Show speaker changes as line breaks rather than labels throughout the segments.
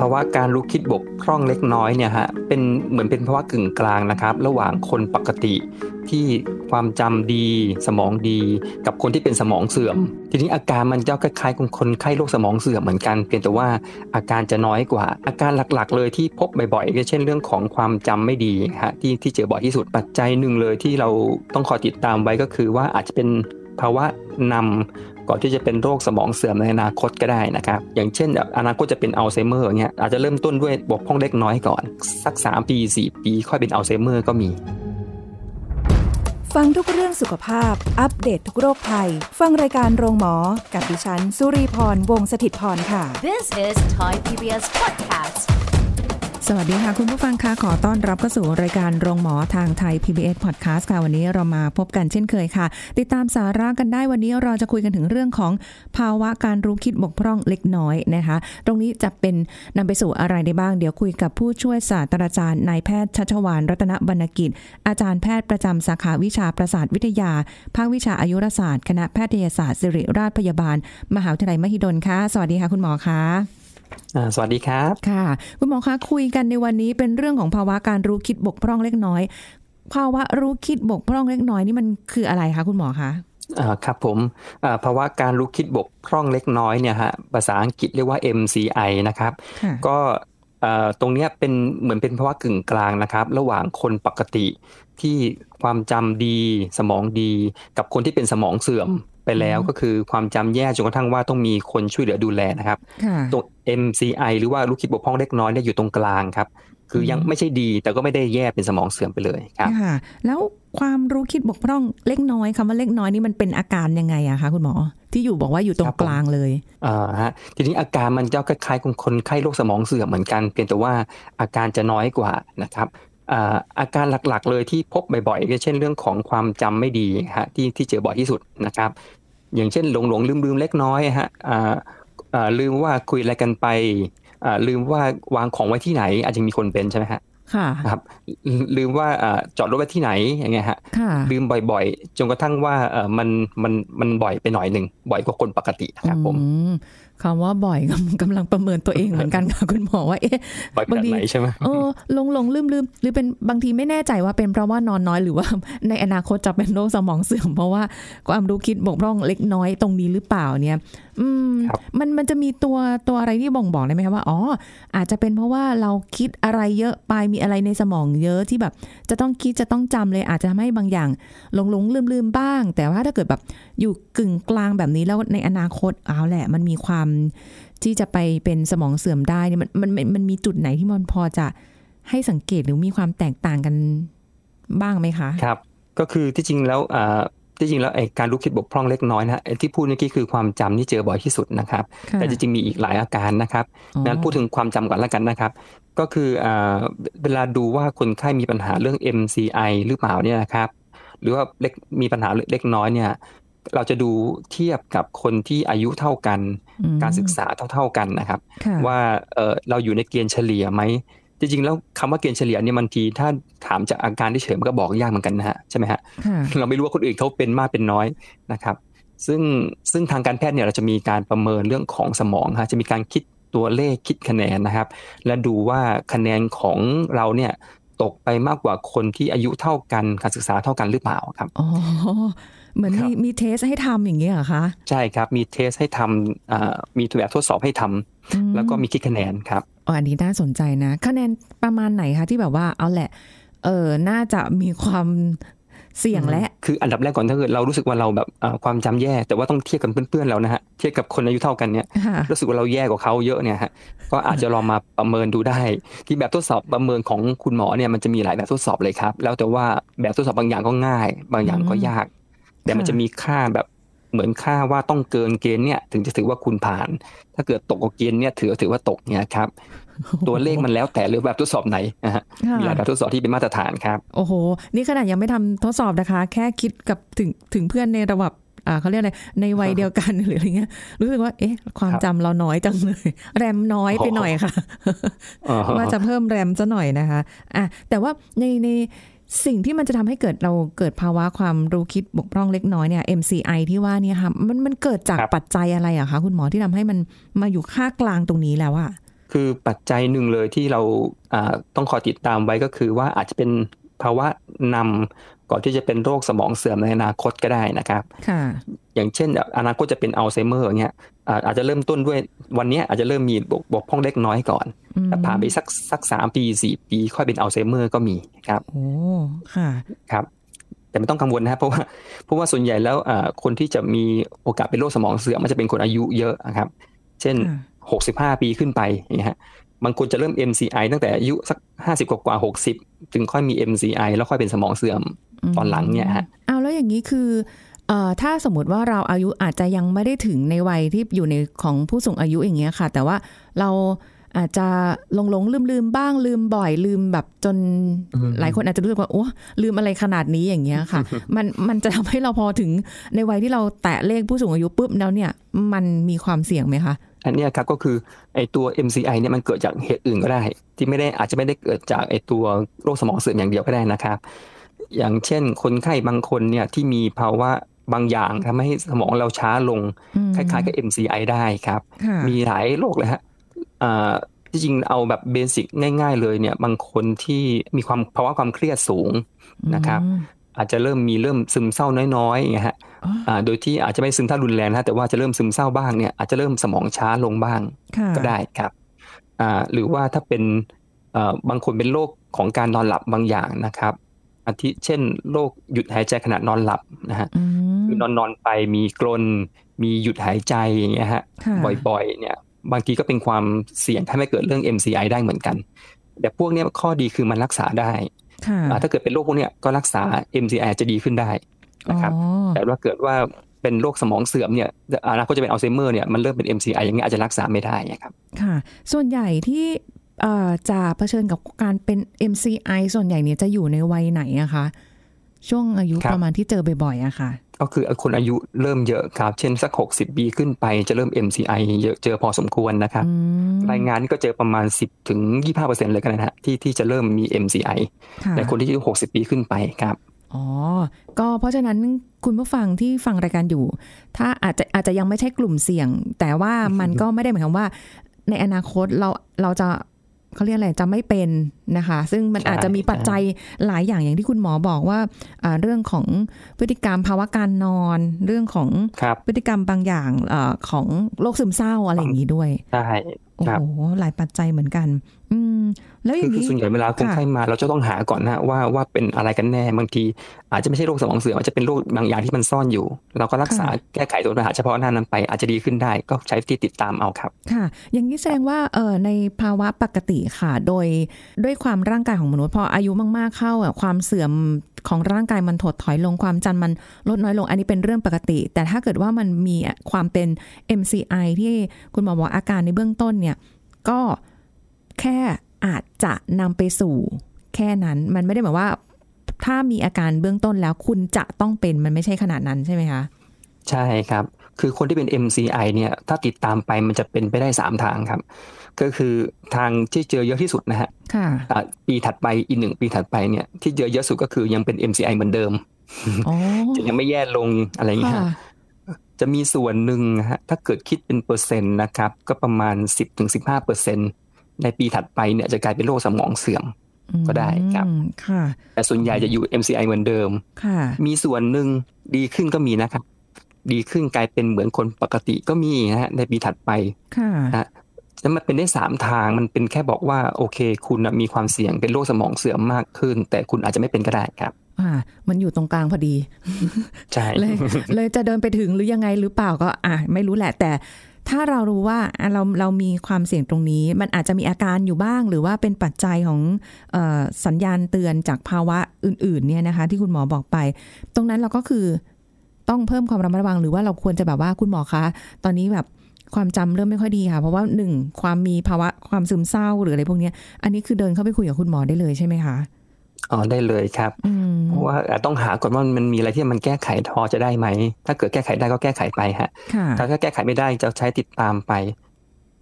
ภาวะการรู้คิดบกพร่องเล็กน้อยเนี่ยฮะเป็นเหมือนเป็นภาวะกึ่งกลางนะครับ ระหว่างคนปกติที่ความจำดีสมองดีกับคนที่เป็นสมองเสื่อม ทีนี้อาการมันจะคล้ายๆกับคนไข้โรคสมองเสื่อมเหมือนกันเพียงแต่ว่าอาการจะน้อยกว่า อาการหลักๆ เลยที่พบบ่อยๆก็เช่นเรื่องของความจำไม่ดีฮะที่ที่เจอบ่อยที่สุดปัจจัยหนึ่งเลยที่เราต้องคอยติดตามไว้ก็คือว่าอาจจะเป็นภาวะนำ ก่อนที่จะเป็นโรคสมองเสื่อมในอนาคตก็ได้นะครับ อย่างเช่นแบบอนาคตจะเป็นอัลไซเมอร์อย่างเงี้ยอาจจะเริ่มต้นด้วยบกพร่องเล็กน้อยก่อน สัก 3 ปี 4 ปี ค่อยเป็นอัลไซเมอร์ก็มี
ฟังทุกเรื่องสุขภาพ อัปเดตทุกโรคภัย ฟังรายการโรงหมอ กับดิฉัน สุรีพร วงศิตพรค่ะ
This is Thai PBS podcast.
สวัสดีค่ะ คุณผู้ฟังคะขอต้อนรับเข้าสู่รายการโรงหมอทางไทย PBS Podcast ค่ะ วันนี้เรามาพบกันเช่นเคยค่ะ ติดตามสาระกันได้วันนี้เราจะคุยกันถึงเรื่องของภาวะการรู้คิดบกพร่องเล็กน้อยนะคะ ตรงนี้จะเป็นนำไปสู่อะไรได้บ้าง เดี๋ยวคุยกับผู้ช่วยศาสตราจารย์นายแพทย์ชัชวานรัตนบรรณกิจ อาจารย์แพทย์ประจำสาขาวิชาประสาทวิทยา ภาควิชาอายุรศาสตร์ คณะแพทยศาสตร์ศิริราชพยาบาล มหาวิทยาลัยมหิดลค่ะสวัสดีค่ะคุณหมอคะ
อ่า สวัสดีครับ
ค่ะ คุณหมอคะคุยกันในวันนี้เป็นเรื่องของภาวะการรู้คิดบกพร่องเล็กน้อย ภาวะรู้คิดบกพร่องเล็กน้อยนี่มันคืออะไรคะคุณหมอคะ
อ่าครับผมอ่าภาวะการรู้คิดบกพร่องเล็กน้อยเนี่ยฮะภาษาอังกฤษเรียกว่า MCI นะครับ
ค่ะ
ก็เอ่อตรงเนี้ยเป็นเหมือนเป็นภาวะกึ่งกลางนะครับ ระหว่างคนปกติที่ความจำดีสมองดี กับคนที่เป็นสมองเสื่อม ไปแล้วก็คือความจำแย่จนกระทั่งว่าต้องมีคนช่วยเหลือดูแลนะครับ
ค่ะ
ตัว MCI หรือว่ารู้คิดบกพร่องเล็กน้อยเนี่ยอยู่ตรงกลางครับ คือยัง
อืม
ไม่ใช่ดีแต่ก็ไม่ได้แย่เป็นสมองเสื่อมไปเลยครับ
ค่ะแล้วความรู้คิดบกพร่องเล็กน้อยคำว่าเล็กน้อยนี่มันเป็นอาการยังไงอะคะคุณหมอ ที่อยู่บอกว่าอยู่ตร
ครั
ง
บผม
กลางเลย
อ่าฮะทีนี้อาการมันจะคล้ายๆกับคนไข้โรคสมองเสื่อมเหมือนกันเพียงแต่ว่าอาการจะน้อยกว่านะครับอ่าอาการหลักๆ เลยที่พบบ่อยๆก็เช่นเรื่องของความจำไม่ดีฮะที่ที่เจอบ่อยที่สุดนะครับ อย่างเช่นหลงหลงลืมลืมๆเล็กน้อยฮะอ่าอ่าลืมว่าคุยอะไรกันไปอ่าลืมว่าวางของไว้ที่ไหน อาจจะมีคนเป็นใช่ไหมฮะ
ค่ะ
นะครับ ลืลืมว่าอ่าจอดรถไว้ที่ไหนอย่างเงี้ยฮะ
ค่ะ
ลืมบ่อยๆจนกระทั่งว่าเออมันมันมันบ่อยไปหน่อยหนึ่งบ่อยกว่าคนปกตินะครับผม
อืม คำว่าบ่อยกำลังประเมินตัวเองเหมือนกันค่ะคุณหมอว่าเอ๊ะ
บ่อยขนาดไหนใช่ไหม
เออหลงหลงลืมลืมหรือเป็นบางทีไม่แน่ใจว่าเป็นเพราะว่านอนน้อยหรือว่าในอนาคตจะเป็นโรคสมองเสื่อม เพราะว่าความรู้คิดบกพร่องเล็กน้อยตรงนี้หรือเปล่าเนี่ย อืม
ครับ
มันมันจะมีตัวตัวอะไรที่บ่งบอกได้ไหมคะว่าอ๋ออาจจะเป็นเพราะว่าเราคิดอะไรเยอะไปมีอะไรในสมองเยอะที่แบบ จะต้องคิดจะต้องจำเลยอาจจะทำให้บางอย่างหลงหลงลืมลืมบ้าง แต่ว่าถ้าเกิดแบบอยู่กึ่งกลางแบบนี้แล้วในอนาคตเอาแหละ มันมีความที่จะไปเป็นสมองเสื่อมได้เนี่ยมันมันมันมันมีจุดไหนที่มันพอจะให้สังเกตหรือมีความแตกต่างกันบ้างไหมคะ
ครับ ก็คือที่จริงแล้วอ่าที่จริงแล้วไอ้การรู้คิดบกพร่องเล็กน้อยนะฮะไอ้ที่พูดเมื่อกี้คือความจำที่เจอบ่อยที่สุดนะครับ
ค่ะ
แต่จริงๆมีอีกหลายอาการนะครับ
อ๋อ
นั้นพูดถึงความจำก่อนแล้วกันนะครับ ก็คืออ่าเวลาดูว่าคนไข้มีปัญหาเรื่อง MCI หรือเปล่าเนี่ยนะครับ หรือว่าเล็กมีปัญหาเล็กน้อยเนี่ย เราจะดูเทียบกับคนที่อายุเท่ากัน
อืม
การศึกษาเท่า ๆกันนะครับ
ค่ะ
ว่าเออเราอยู่ในเกณฑ์เฉลี่ยไหมจริงๆแล้วคำว่าเกณฑ์เฉลี่ยเนี่ยบางทีถ้าถามจากอาการที่เฉยมันก็บอกยากเหมือนกันนะฮะใช่ไหมฮะ
ค่ะ
เราไม่รู้ว่าคนอื่นเขาเป็นมากเป็นน้อยนะครับซึ่งซึ่งทางการแพทย์เนี่ยเราจะมีการประเมินเรื่องของสมองฮะจะมีการคิดตัวเลขคิดคะแนนนะครับ และดูว่าคะแนนของเราเนี่ยตกไปมากกว่าคนที่อายุเท่ากันการศึกษาเท่ากันหรือเปล่าครับ
อ๋อ เหมือน
ครั
มี
บ
มีเทสให้ทำอย่างเงี้ยเหรอคะ
ใช่ครับมีเทสให้ทำอ่ามีแบบทดสอบให้ทำ
อืม
แล้วก็มีคิดคะแนนครับ
อ๋ออันนี้น่าสนใจนะ คะแนนประมาณไหนคะที่แบบว่าเอาแหละเออน่าจะมีความเสี่ยงและ
คืออันดับแรกก่อนถ้าเกิดเรารู้สึกว่าเราแบบอ่าความจำแย่ แต่ว่าต้องเทียบกับเพื่อนๆเรานะฮะเทียบกับคนอายุเท่ากันเนี่ย
ค่ะ
รู้สึกว่าเราแย่กว่าเขาเยอะเนี่ยฮะก็อาจจะลองมาประเมินดูได้ ที่แบบทดสอบประเมินของคุณหมอเนี่ยมันจะมีหลายแบบทดสอบเลยครับ แล้วแต่ว่าแบบทดสอบบางอย่างก็ง่าย บางอย่างก็ยาก แต่มันจะมีค่าแบบเหมือนค่าว่าต้องเกินเกณฑ์เนี่ย ถึงจะถือว่าคุณผ่าน ถ้าเกิดตกกว่าเกณฑ์เนี่ยถือถือว่าตกเนี่ยครับ ตัวเลขมันแล้วแต่เรื่องแบบทดสอบไหนนะฮะ
ค่ะ
มีหลายแบบทดสอบที่เป็นมาตรฐานครับ
โอ้โห นี่ขนาดยังไม่ทำทดสอบนะคะ แค่คิดกับถึงถึงเพื่อนในระดับอ่าเขาเรียกอะไรในวัยเดียวกันหรืออะไรเงี้ย รู้สึกว่า เอ๊ะ ความ
ครับ
จำเราน้อยจังเลย แรมน้อยไปหน่อยค่ะ
อ๋อ
ว่าจะเพิ่มแรมซะหน่อยนะคะอะแต่ว่าในใน สิ่งที่มันจะทำให้เกิดเราเกิดภาวะความรู้คิดบกพร่องเล็กน้อยเนี่ย MCI ที่ว่าเนี่ยค่ะมันมันเกิดจาก
ครับ
ปัจจัยอะไรอะคะคุณหมอที่ทำให้มันมาอยู่ค่ากลางตรงนี้แล้วอะ
คือปัจจัยหนึ่งเลยที่เราอ่าต้องคอยติดตามไว้ก็คือว่าอาจจะเป็นภาวะนำ ก่อนที่จะเป็นโรคสมองเสื่อมในอนาคตก็ได้นะครับ
ค่ะ
อย่างเช่นแบบอนาคตจะเป็นอัลไซเมอร์อย่างเงี้ยอ่าอาจจะเริ่มต้นด้วยวันเนี้ยอาจจะเริ่มมีบกบกพร่องเล็กน้อยก่อน
อืม
แต่ผ่านไปสักสักสามปีสี่ปีค่อยเป็นอัลไซเมอร์ก็มีครับ
โอ้ค่ะ
ครับ แต่ไม่ต้องกังวลนะครับเพราะว่าเพราะว่าส่วนใหญ่แล้วอ่าคนที่จะมีโอกาสเป็นโรคสมองเสื่อมมันจะเป็นคนอายุเยอะนะครับ เช่น
ค่ะ
หกสิบห้าปีขึ้นไปอย่างเงี้ยฮะบางคนจะเริ่ม MCI ตั้งแต่อายุสักห้าสิบกว่าหกสิบถึงค่อยมี MCI แล้วค่อยเป็นสมองเสื่อม ตอนหลังเนี่ยฮะ
เอาแล้วอย่างนี้คือเอ่อถ้าสมมติว่าเราอายุอาจจะยังไม่ได้ถึงในวัยที่อยู่ในของผู้สูงอายุอย่างเงี้ยค่ะ แต่ว่าเราอาจจะหลงหลงลืมลืมๆบ้างลืมบ่อยลืมแบบจน
อืม
หลายคนอาจจะรู้สึกว่าโอ้ลืมอะไรขนาดนี้อย่างเงี้ยค่ะ มันมันจะทำให้เราพอถึงในวัยที่เราแตะเลขผู้สูงอายุปุ๊บแล้วเนี่ย มันมีความเสี่ยงไหมคะ
อันเนี้ยครับก็คือไอตัว MCI เนี่ยมันเกิดจากเหตุอื่นก็ได้ ที่ไม่ได้อาจจะไม่ได้เกิดจากไอตัวโรคสมองเสื่อมอย่างเดียวก็ได้นะครับ อย่างเช่น คนไข้บางคนเนี่ยที่มีภาวะบางอย่างทำให้สมองเราช้าลง
อืม
คล้ายๆกับ MCI ได้ครับ
ค่ะ
มีหลายโรคเลยฮะอ่าที่จริงเอาแบบเบสิกง่าย ๆ เลยเนี่ยบางคนที่มีความภาวะความเครียดสูงนะครับ
อืม
อาจจะเริ่มมีเริ่มซึมเศร้าน้อยๆอย่างเงี้ยฮะ
อ๋อ
อ่าโดยที่อาจจะไม่ซึมเศร้ารุนแรงนะแต่ว่าจะเริ่มซึมเศร้าบ้างเนี่ยอาจจะเริ่มสมองช้าลงบ้าง
ค่ะ
ก็ได้ครับอ่าหรือว่าถ้าเป็นเอ่อบางคนเป็นโรคของการนอนหลับบางอย่างนะครับ อาทิเช่นโรคหยุดหายใจขณะนอนหลับนะฮะ
อืม
คือนอนนอนๆไปมีกรนมีหยุดหายใจอย่างเงี้ยฮะ
ค่ะ
บ่อยๆ เนี่ย บางทีก็เป็นความเสี่ยงทำให้เกิดเรื่อง MCI ได้เหมือนกัน แต่พวกเนี้ยข้อดีคือมันรักษาได้
ค่ะ
อ่าถ้าเกิดเป็นโรคพวกเนี้ยก็รักษา MCI จะดีขึ้นได้นะครับ
อ๋อ
แต่ว่าเกิดว่าเป็นโรคสมองเสื่อมเนี่ยอนาคตจะเป็นอัลไซเมอร์เนี่ยมันเริ่มเป็น MCI อย่างเงี้ยอาจจะรักษาไม่ได้นะครับ
ค่ะ ส่วนใหญ่ที่เอ่อ จะเผชิญกับการเป็น MCI ส่วนใหญ่เนี่ยจะอยู่ในวัยไหนอะคะ ช่วงอายุ
ครับ
ประมาณที่เจอบ่อยๆอะค่ะ
ก็คือคนอายุเริ่มเยอะครับ เช่นสัก 60 ปีขึ้นไปจะเริ่ม MCI เยอะเจอพอสมควรนะครับ
อืม
รายงานนี่ก็เจอประมาณ 10ถึง25%เลยกันนะฮะที่ที่จะเริ่มมี MCI
ค่ะ
ในคนที่อายุ 60 ปีขึ้นไปครับ
อ๋อ ก็เพราะฉะนั้นคุณผู้ฟังที่ฟังรายการอยู่ ถ้าอาจจะอาจจะยังไม่ใช่กลุ่มเสี่ยง แต่ว่ามันก็ไม่ได้หมายความว่า ในอนาคตเราเราจะ เขาเรียกอะไรจะไม่เป็น นะคะ ซึ่งมัน
ใช่
อาจจะมีปัจจัยหลายอย่างอย่างที่คุณหมอบอกว่าอ่าเรื่องของพฤติกรรมภาวะการนอน เรื่องของ
ครับ
พฤติกรรมบางอย่างเออของโรคซึมเศร้าอะไรอย่างนี้ด้วย
ใช่
โอ้
ครับ
โหหลายปัจจัยเหมือนกัน อืม แล้วอ
คือย่างคือ
นี้
ส่วนใหญ่เวลาคน
ค่ะ
ไข้มา เราจะต้องหาก่อนนะว่าว่าเป็นอะไรกันแน่บางที อาจจะไม่ใช่โรคสมองเสื่อมอาจจะเป็นโรคบางอย่างที่มันซ่อนอยู่ เราก็รักษาแก้ไขตัวปัญหาเฉพาะหน้านั้นไป อาจจะดีขึ้นได้ก็ใช้วิธีติดตามเอาครับ
ค่ะ อย่างนี้แสดงว่าเออในภาวะปกติค่ะ โดยด้วยความร่างกายของมนุษย์พออายุมากๆเข้าอะความเสื่อมของร่างกายมันถดถอยลงความจำมันลดน้อยลงอันนี้เป็นเรื่องปกติ แต่ถ้าเกิดว่ามันมีความเป็น MCI ที่คุณหมอบอกอาการในเบื้องต้นเนี่ย ก็แค่อาจจะนำไปสู่แค่นั้นมันไม่ได้หมายว่า ถ้ามีอาการเบื้องต้นแล้วคุณจะต้องเป็นมันไม่ใช่ขนาดนั้นใช่ไหมคะ
ใช่ครับ คือคนที่เป็น MCI เนี่ย ถ้าติดตามไปมันจะเป็นไปได้ 3 ทางครับ ก็คือทางที่เจอเยอะที่สุดนะฮะ
ค่ะ
อะปีถัดไปอีกหนึ่งปีถัดไปเนี่ยที่เจอเยอะสุดก็คือยังเป็น MCI เหมือนเดิม
อ๋อ
จะยังไม่แย่ลงอะไรอย่างเงี้ย
ค่ะ
ฮะจะมีส่วนหนึ่งนะฮะถ้าเกิดคิดเป็นเปอร์เซ็นต์นะครับ ก็ประมาณ 10-15เปอร์เซ็นต์ในปีถัดไปเนี่ยจะกลายเป็นโรคสมองเสื่อมก็ได้ครับ
อืมค่ะ
แต่ส่วนใหญ่จะอยู่ MCI เหมือนเดิม
ค่ะ
มีส่วนหนึ่งดีขึ้นก็มีนะครับ ดีขึ้นกลายเป็นเหมือนคนปกติก็มีนะฮะในปีถัดไป
ค่ะ
แล้วมันเป็นได้สามทางมันเป็นแค่บอกว่าโอเค คุณน่ะมีความเสี่ยงเป็นโรคสมองเสื่อมมากขึ้น แต่คุณอาจจะไม่เป็นก็ได้ครับ
อ่ามันอยู่ตรงกลางพอดี
ใช่
เลยเลยจะเดินไปถึงหรือยังไงหรือเปล่าก็อะไม่รู้แหละ แต่ถ้าเรารู้ว่าอะเราเรามีความเสี่ยงตรงนี้ มันอาจจะมีอาการอยู่บ้าง หรือว่าเป็นปัจจัยของเออสัญญาณเตือนจากภาวะอื่น ๆ เนี่ยนะคะ ที่คุณหมอบอกไป ตรงนั้นเราก็คือต้องเพิ่มความระมัดระวังหรือว่าเราควรจะแบบว่าคุณหมอคะ ตอนนี้แบบ ความจำเริ่มไม่ค่อยดีค่ะ เพราะว่าหนึ่งความมีภาวะความซึมเศร้าหรืออะไรพวกเนี้ยอันนี้คือเดินเข้าไปคุยกับคุณหมอได้เลยใช่ไหมคะ
อ๋อได้เลยครับ
อืม
เพราะว่าอาจต้องหาก่อนว่ามันมีอะไรที่มันแก้ไขพอจะได้ไหม ถ้าเกิดแก้ไขได้ก็แก้ไขไปฮะ
ค่ะ
ถ้าแก้ไขไม่ได้จะใช้ติดตามไป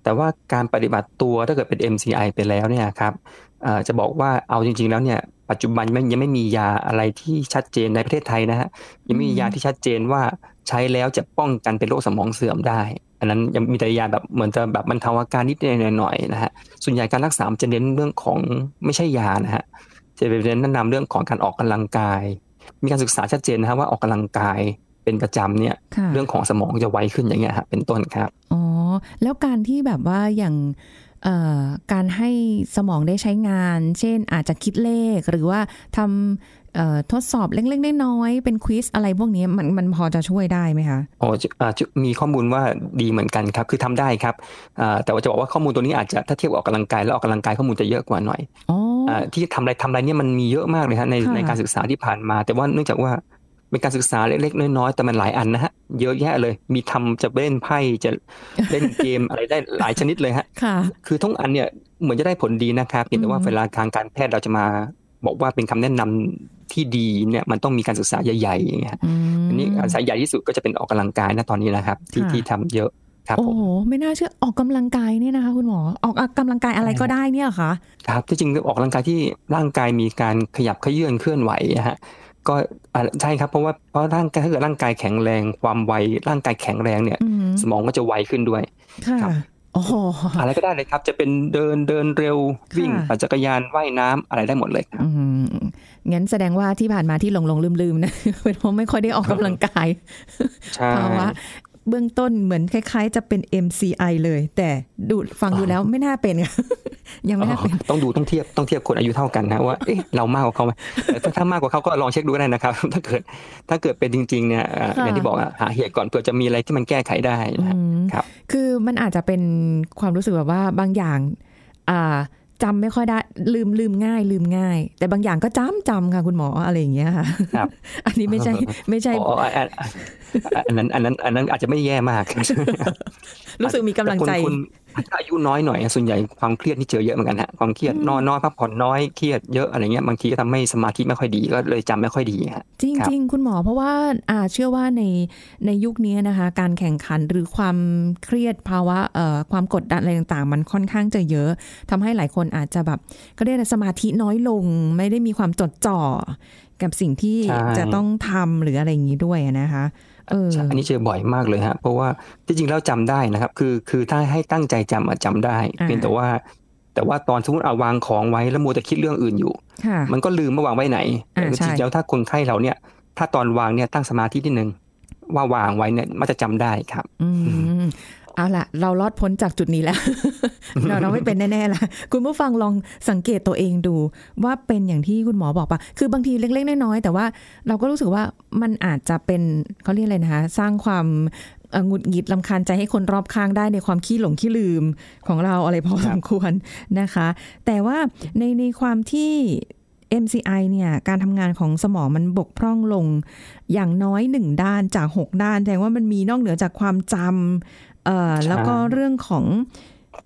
แต่ว่าการปฏิบัติตัวถ้าเกิดเป็น MCI ไปแล้วเนี่ยครับเอ่อจะบอกว่าเอาจริง ๆ แล้วเนี่ยปัจจุบันมันยังไม่มียาอะไรที่ชัดเจนในประเทศไทยนะฮะยังไม่มียาที่ชัดเจนว่าใช้แล้วจะป้องกันเป็นโรคสมองเสื่อมได้ อันนั้นยังมีแต่ยาแบบเหมือนจะแบบบรรเทาอาการนิดหน่อยๆนะฮะส่วนใหญ่การรักษาจะเน้นเรื่องของไม่ใช่ยานะฮะจะเป็นเน้นแนะนำเรื่องของการออกกำลังกาย มีการศึกษาชัดเจนนะฮะว่าออกกำลังกายเป็นประจำเนี่ย
ค่ะ
เรื่องของสมองจะไวขึ้นอย่างเงี้ยฮะเป็นต้นครับ
อ๋อแล้วการที่แบบว่าอย่างเอ่อการให้สมองได้ใช้งาน เช่นอาจจะคิดเลขหรือว่าทำเอ่อ ทดสอบเล็กๆน้อยๆเป็นควิสอะไรพวกนี้มันมันพอจะช่วยได้ไหมคะ
อ๋อจะอ่าจะมีข้อมูลว่าดีเหมือนกันครับ คือทำได้ครับอ่าแต่ว่าจะบอกว่าข้อมูลตัวนี้อาจจะถ้าเทียบกับออกกำลังกายแล้วออกกำลังกายข้อมูลจะเยอะกว่าหน่อย
อ๋ออ
อ่าที่ทำอะไรทำอะไรเนี่ยมันมีเยอะมากเลยฮะใน
ค่ะ
ในการศึกษาที่ผ่านมา แต่ว่าเนื่องจากว่าเป็นการศึกษาเล็กๆน้อยๆแต่มันหลายอันนะฮะเยอะแยะเลย มีทำจะเล่นไพ่จะเล่นเกมอะไรได้หลายชนิดเลยฮะ
ค่ะ
คือทุกอันเนี่ยเหมือนจะได้ผลดีนะครับเพียงแต่ว่า
อืม
เวลาทางการแพทย์เราจะมา บอกว่าเป็นคำแนะนำที่ดีเนี่ยมันต้องมีการศึกษาใหญ่ๆอย่างเงี้ย
อืม
อันนี้การศึกษาใหญ่ที่สุดก็จะเป็นออกกำลังกายนะตอนนี้นะครับ ที่
ค่ะ
ที่ทำเยอะครับ
โอ้
ผม
โหไม่น่าเชื่อออกกำลังกายเนี่ยนะคะคุณหมอออกกำลังกายอะไรก็ได้เนี่ยเหรอคะ
ครับที่จริงออกกำลังกายที่ร่างกายมีการขยับเขยื่อนเคลื่อนไหวนะฮะก็อ่าใช่ครับเพราะว่าเพราะร่างกายถ้าเกิดร่างกายแข็งแรง ความไวร่างกายแข็งแรงเนี่ย
อืม
สมองก็จะไวขึ้นด้วย
ค่ะ
ครับ
โอ้โห
อะไรก็ได้เลยครับ จะเป็นเดินเดินเร็ววิ่ง
ค่ะ
ปั่นจักรยานว่ายน้ำอะไรได้หมดเลยครับ
อืมงั้นแสดงว่าที่ผ่านมาที่หลงหลงลืมลืมๆนะเป็นเพราะไม่ค่อยได้ออกกำลังกาย
ใช่
ภาวะเบื้องต้นเหมือนคล้าย ๆ จะเป็น MCI เลย แต่ดูฟังดูแล้วไม่น่าเป็นค่ะ ยังไม่น่าเป็น
ต้องดูต้องเทียบต้องเทียบคนอายุเท่ากันนะว่าเอ๊ะเรามากกว่าเขาไหมแต่ถ้าถ้ามากกว่าเขาก็ลองเช็คดูก็ได้นะครับ ถ้าเกิดถ้าเกิดเป็นจริงๆเนี่ยอ่า
ค่ะ
อย่างที่บอกอะหาเหตุก่อนเผื่อจะมีอะไรที่มันแก้ไขได้นะฮะ
อืม
ครับ
คือมันอาจจะเป็นความรู้สึกแบบว่าบางอย่างอ่าจำไม่ค่อยได้ลืมลืมง่าย ลืมง่าย แต่บางอย่างก็จำจำค่ะคุณหมออะไรอย่างเงี้ยค่ะ
ครับ
อันนี้ไม่ใช่ไม่ใช่
อ๋ออันอันอันนั้นอันนั้นอันนั้นอาจจะไม่แย่มาก
รู้สึกมีกำลังใจ
แต่คนคน ถ้าอายุน้อยหน่อยส่วนใหญ่ความเครียดนี่เจอเยอะเหมือนกันฮะความเครียดนอนน้อยพักผ่อนน้อยเครียดเยอะอะไรเงี้ยบางทีก็ทำให้สมาธิไม่ค่อยดีก็เลยจำไม่ค่อยดีฮะ
จริง
ครับ
จริงคุณหมอเพราะว่าอ่าเชื่อว่าในในยุคนี้นะคะ การแข่งขันหรือความเครียดภาวะเอ่อความกดดันอะไรต่างๆ มันค่อนข้างจะเยอะทำให้หลายคนอาจจะแบบก็เรียกอะไรสมาธิน้อยลง ไม่ได้มีความจดจ่อกับสิ่งที่
ใช่
จะต้องทำหรืออะไรอย่างนี้ด้วยนะคะเออ
ใช่อันนี้เจอบ่อยมากเลยฮะเพราะว่าที่จริงแล้วจำได้นะครับ คือคือถ้าให้ตั้งใจจำอะจำได้
อ่า
เพียงแต่ว่า แต่ว่าตอนสมมติเอาวางของไว้แล้วมัวแต่คิดเรื่องอื่นอยู่
ค่ะ
มันก็ลืมว่าวางไว้ไหน
อ่า
แต่
ใช่
จริงๆแล้วถ้าคนไข้เราเนี่ย ถ้าตอนวางเนี่ยตั้งสมาธินิดนึงว่าวางไว้เนี่ยมันจะจำได้ครับ
อืม เอาล่ะเรารอดพ้นจากจุดนี้แล้ว เราเราไม่เป็นแน่ๆละคุณผู้ฟังลองสังเกตตัวเองดู ว่าเป็นอย่างที่คุณหมอบอกปะคือบางทีเล็ก ๆ น้อยๆแต่ว่าเราก็รู้สึกว่ามันอาจจะเป็นเขาเรียกอะไรนะคะ สร้างความหงุดหงิดลำคาญใจให้คนรอบข้างได้ในความขี้หลงขี้ลืมของเราอะไรพอสมควรนะคะ แต่ว่าในในความที่ MCI เนี่ยการทำงานของสมองมันบกพร่องลงอย่างน้อยหนึ่งด้านจากหกด้านแสดงว่ามันมีนอกเหนือจากความจำ เอ่อ
ใช่
แล้วก็เรื่องของ